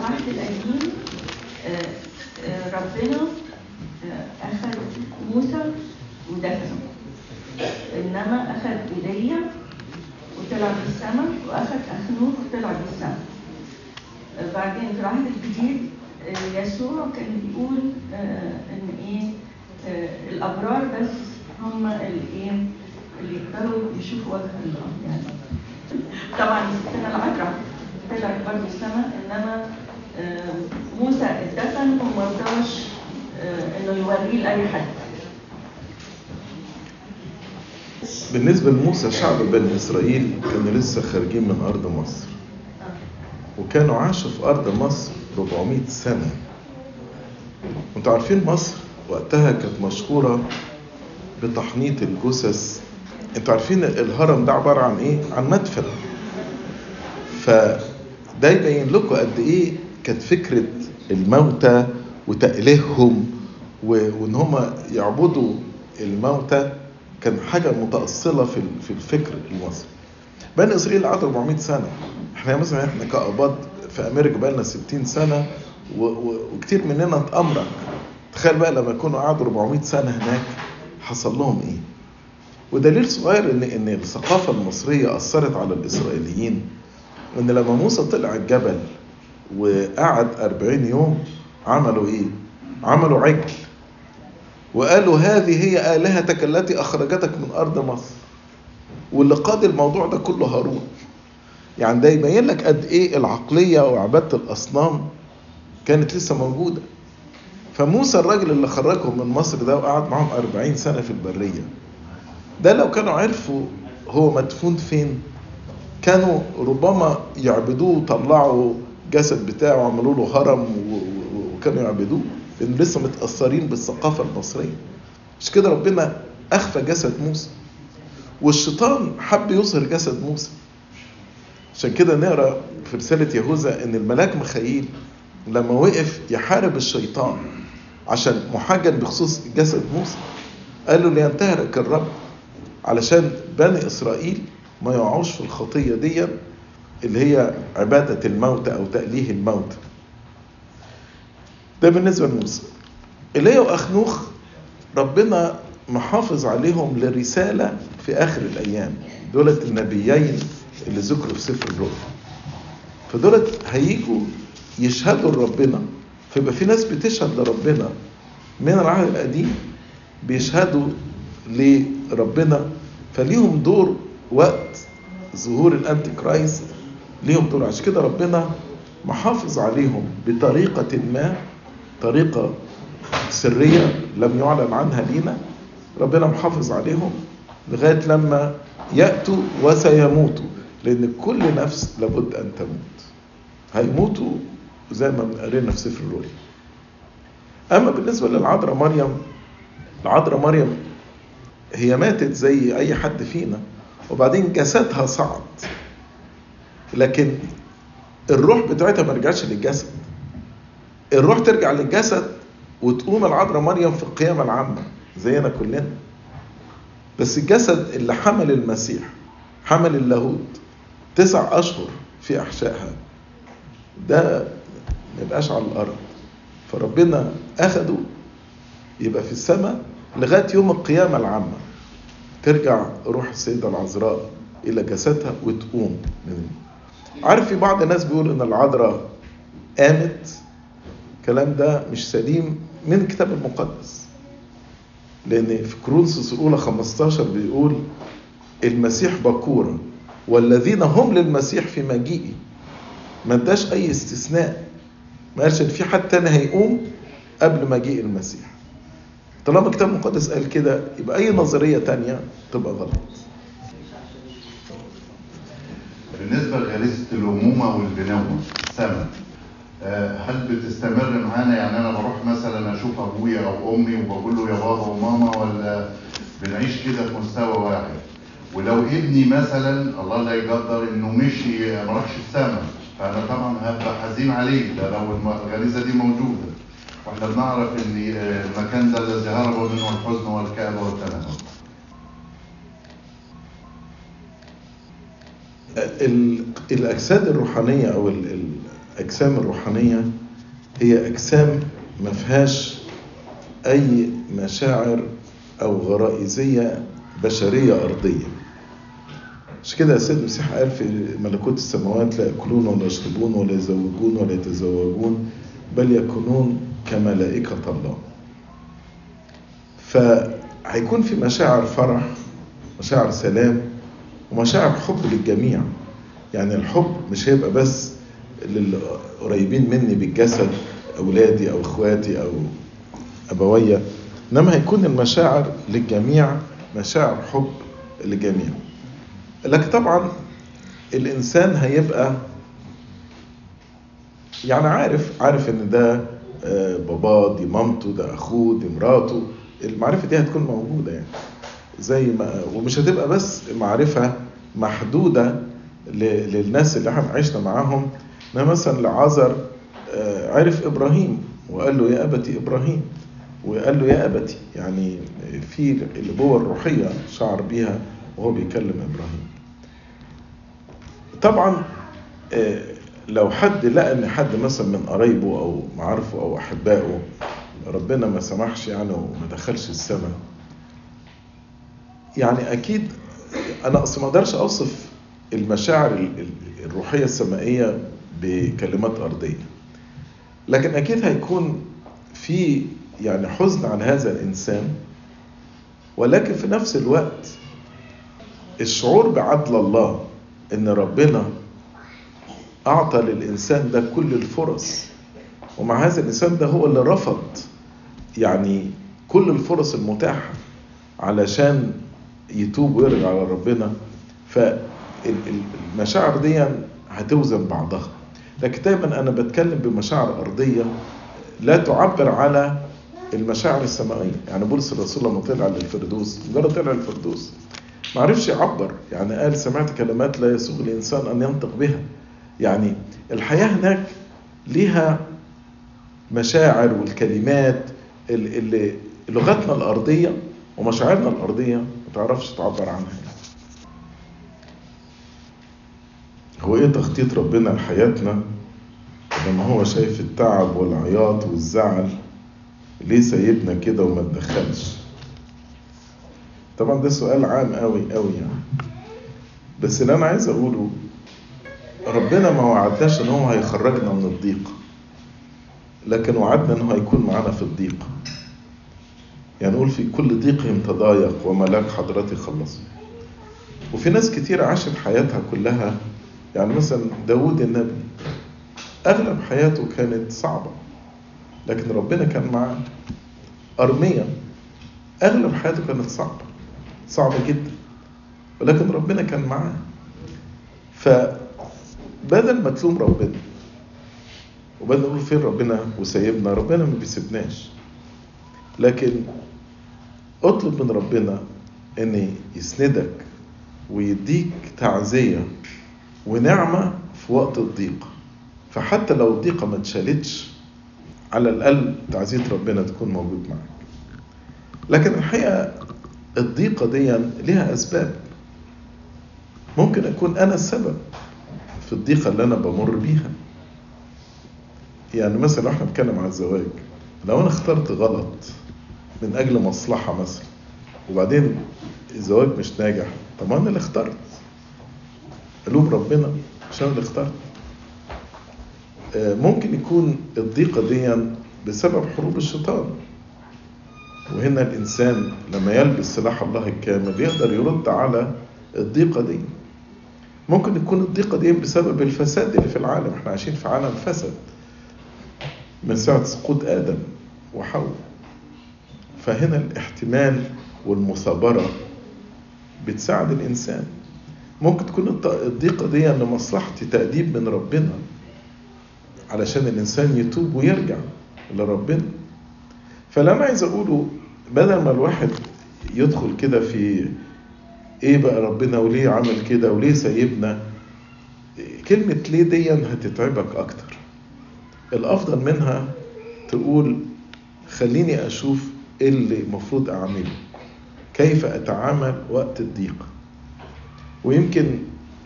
العهد القديم آه، آه، ربنا آه، أخذ موسى ودفنه. إنما أخذ إيليا وطلع بالسماء وأخذ أخنوخ وطلع بالسماء بعدين في العهد الجديد يسوع كان بيقول إن إيه الأبرار بس هم الإيه اللي يقدروا يشوفوا وجه الله يعني. طبعا ستنا العذراء طلعت برضه السماء إنما آه، موسى اتدفن وما رضاش إنه يوريه لأي حد. بالنسبة لموسى شعب بني إسرائيل كانوا لسه خارجين من أرض مصر. وكانوا عاشوا في أرض مصر 400 سنة. وأنتوا عارفين مصر وقتها كانت مشهورة بتحنيط الجثث. أنتوا عارفين الهرم ده عبارة عن إيه؟ عن مدفن. فده يبين لكم قد إيه كانت فكرة الموتى وتأليههم وإن هم يعبدوا الموتى كان حاجة متأصلة في ال- في الفكر المصري. بني إسرائيل قعدوا 400 سنة. إحنا مثلا إحنا كأباط في أمريكا بقى لنا 60 سنة و- و- وكتير مننا اتأمرك. تخيل بقى لما يكونوا قعدوا 400 سنة هناك حصل لهم إيه؟ ودليل صغير ان إن الثقافة المصرية أثرت على الإسرائيليين. إن لما موسى طلع الجبل وقعد 40 يوم عملوا إيه؟ عملوا عجل. وقالوا هذه هي آلهتك التي أخرجتك من أرض مصر. واللي قاد الموضوع ده كله هارون. يعني ده يبين لك قد إيه العقلية وعبادة الأصنام كانت لسه موجودة. فموسى الراجل اللي خرجهم من مصر ده وقعد معاهم 40 سنة في البرية. ده لو كانوا عرفوا هو مدفون فين كانوا ربما يعبدوه وطلعوا جسد بتاعه وعملوا له هرم وكانوا يعبدوه لأن لسه متأثرين بالثقافة المصرية. مش كده ربنا أخفى جسد موسى؟ والشيطان حب يظهر جسد موسى. عشان كده نقرأ في رسالة يهوذا إن الملاك مخيل لما وقف يحارب الشيطان عشان محجن بخصوص جسد موسى قال له لينتهرك الرب علشان بني إسرائيل ما يقعوش في الخطية دي اللي هي عبادة الموت أو تأليه الموت. ده بالنسبة لموسى. ايليا وأخنوخ ربنا محافظ عليهم لرسالة في آخر الأيام. دولت النبيين اللي ذكروا في سفر الرؤيا فدولت هيجوا يشهدوا لربنا. فيبقى في ناس بتشهد لربنا من العهد القديم بيشهدوا لربنا. فليهم دور وقت ظهور ال Antichrist ليهم دور. عشان كده ربنا محافظ عليهم بطريقة ما طريقة سرية لم يعلن عنها لينا. ربنا محافظ عليهم لغاية لما يأتوا وسيموتوا لأن كل نفس لابد أن تموت. هيموتوا زي ما قرينا في سفر الرؤيا أما بالنسبة للعذراء مريم العذراء مريم هي ماتت زي أي حد فينا وبعدين جسدها صعد. لكن الروح بتاعتها ما رجعتش للجسد. الروح ترجع للجسد وتقوم العذراء مريم في القيامة العامة زينا كلنا. بس الجسد اللي حمل المسيح حمل اللاهوت تسع أشهر في أحشائها. ده ما يبقاش على الأرض. فربنا أخده يبقى في السماء لغاية يوم القيامة العامة. ترجع روح السيدة العذراء إلى جسدها وتقوم من عارف في بعض الناس بيقول إن العذراء قامت؟ الكلام ده مش سليم من الكتاب المقدس. لأن في كرونسوس الأولى 15 بيقول المسيح بكورة والذين هم للمسيح في مجيئه. ما اداش أي استثناء. ما قالش في حد تاني هيقوم قبل مجيء المسيح. طالما الكتاب المقدس قال كده يبقى أي نظرية تانية تبقى غلط. بالنسبة لغريزة الأمومة والبنوة سما آه، هل بتستمر معانا؟ يعني أنا بروح مثلا أشوف أبويا أو أمي وبقول له يا بابا وماما ولا بنعيش كده في مستوى واحد؟ ولو ابني مثلا الله لا يقدر إنه مشي ما راحش السما فأنا طبعا هبقى حزين عليه ده لو الغريزة دي موجودة. وإحنا بنعرف إن آه، المكان ده الذي هرب منه الحزن والكآبة والتنهد الأجساد الروحانية أو ال- ال- الأجسام الروحانية هي أجسام ما فيهاش أي مشاعر أو غرائزية بشرية أرضية. مش كده السيد المسيح قال في ملكوت السماوات لا يأكلون ولا يشربون ولا يزوجون ولا يتزوجون بل يكونون كملائكة الله. فهيكون في مشاعر فرح مشاعر سلام ومشاعر حب للجميع. يعني الحب مش هيبقى بس للقريبين مني بالجسد أولادي أو إخواتي أو أبويا إنما هيكون المشاعر للجميع مشاعر حب للجميع. لكن طبعا الإنسان هيبقى يعني عارف عارف إن ده باباه دي مامته ده أخوه دي مراته المعرفة دي هتكون موجودة يعني. زي ما ومش هتبقى بس معرفة محدودة للناس اللي إحنا عشنا معاهم إنما مثلا لعازر عرف إبراهيم وقال له يا أبتي إبراهيم وقال له يا أبتي يعني في الابوه الروحية شعر بيها وهو بيكلم إبراهيم. طبعا لو حد لقى إن حد مثلا من قرايبه أو معارفه أو أحبائه ربنا ما سمحش يعني وما دخلش السماء يعني أكيد أنا أصلا ما أقدرش أوصف المشاعر الروحية السمائية بكلمات أرضية. لكن أكيد هيكون في يعني حزن على هذا الإنسان ولكن في نفس الوقت الشعور بعدل الله إن ربنا أعطى للإنسان ده كل الفرص. ومع هذا الإنسان ده هو اللي رفض يعني كل الفرص المتاحة علشان يتوب ويرجع على ربنا فالمشاعر دي هتوزن بعضها. لكن دايما أنا بتكلم بمشاعر أرضية لا تعبر على المشاعر السمائيه يعني بولس الرسول لما طلع للفردوس مجرد طلع للفردوس ما عرفش يعبر. يعني قال سمعت كلمات لا يسوغ الإنسان أن ينطق بها. يعني الحياة هناك ليها مشاعر والكلمات اللي لغتنا الأرضية ومشاعرنا الأرضية تعرفش تعبر عنها. هو إيه تخطيط ربنا لحياتنا؟ لما هو شايف التعب والعياط والزعل ليه سايبنا كده وما تدخلش؟ طبعا ده سؤال عام قوي قوي يعني. بس اللي أنا عايز أقوله ربنا ما وعدناش إن هو هيخرجنا من الضيق لكن وعدنا انه هيكون معانا في الضيق. يعني نقول في كل ضيقهم تضايق وملاك حضرتي خلصوا وفي ناس كتير عاشت حياتها كلها يعني مثلا داود النبي أغلب حياته كانت صعبة لكن ربنا كان معاه. أرميا أغلب حياته كانت صعبة صعبة جدا ولكن ربنا كان معاه. فبدل ما تلوم ربنا وبدل نقول فين ربنا وسايبنا ربنا ما بيسيبناش. لكن أطلب من ربنا ان يسندك ويديك تعزية ونعمة في وقت الضيق. فحتى لو الضيقة ما اتشالتش على الأقل تعزية ربنا تكون موجود معك لكن الحقيقة الضيقة دي لها أسباب. ممكن أكون أنا السبب في الضيقة اللي أنا بمر بيها. يعني مثلا لو إحنا بنتكلم عن الزواج. لو أنا اخترت غلط من أجل مصلحة مثلا. وبعدين الزواج مش ناجح. طب أنا اللي اخترت. قلوب ربنا عشان اللي اخترت. ممكن يكون الضيقة دي بسبب حروب الشيطان. وهنا الإنسان لما يلبس سلاح الله الكامل يقدر يرد على الضيقة دي. ممكن يكون الضيقة دي بسبب الفساد اللي في العالم. إحنا عايشين في عالم فسد من ساعة سقوط آدم وحواء. فهنا الاحتمال والمثابرة بتساعد الإنسان. ممكن تكون الضيقة دي لمصلحتي تأديب من ربنا علشان الإنسان يتوب ويرجع لربنا. فاللي أنا عايز أقوله بدل ما الواحد يدخل كده في إيه بقى ربنا وليه عمل كده وليه سايبنا كلمة ليه دي هتتعبك أكتر. الأفضل منها تقول خليني أشوف اللي المفروض أعمله. كيف أتعامل وقت الضيق؟ ويمكن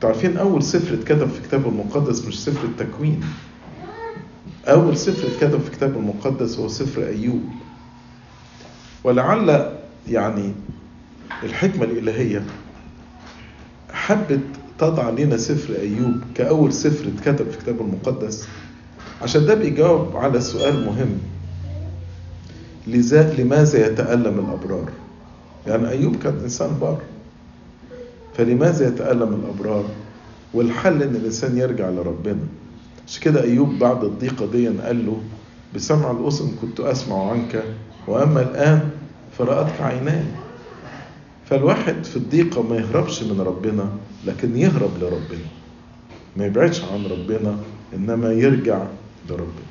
تعرفين أول سفر اتكتب في كتاب المقدس مش سفر التكوين. أول سفر اتكتب في الكتاب المقدس هو سفر أيوب. ولعل يعني الحكمة الإلهية حبت تضع لنا سفر أيوب كأول سفر اتكتب في الكتاب المقدس عشان ده بيجاوب على سؤال مهم. لماذا يتألم الأبرار؟ يعني أيوب كان إنسان بار. فلماذا يتألم الأبرار؟ والحل إن الإنسان يرجع لربنا. مش كده أيوب بعد الضيقة دي قال له بسمع الأذن كنت أسمع عنك وأما الآن فرأتك عيناي. فالواحد في الضيقة ما يهربش من ربنا لكن يهرب لربنا. ما يبعدش عن ربنا إنما يرجع لربنا.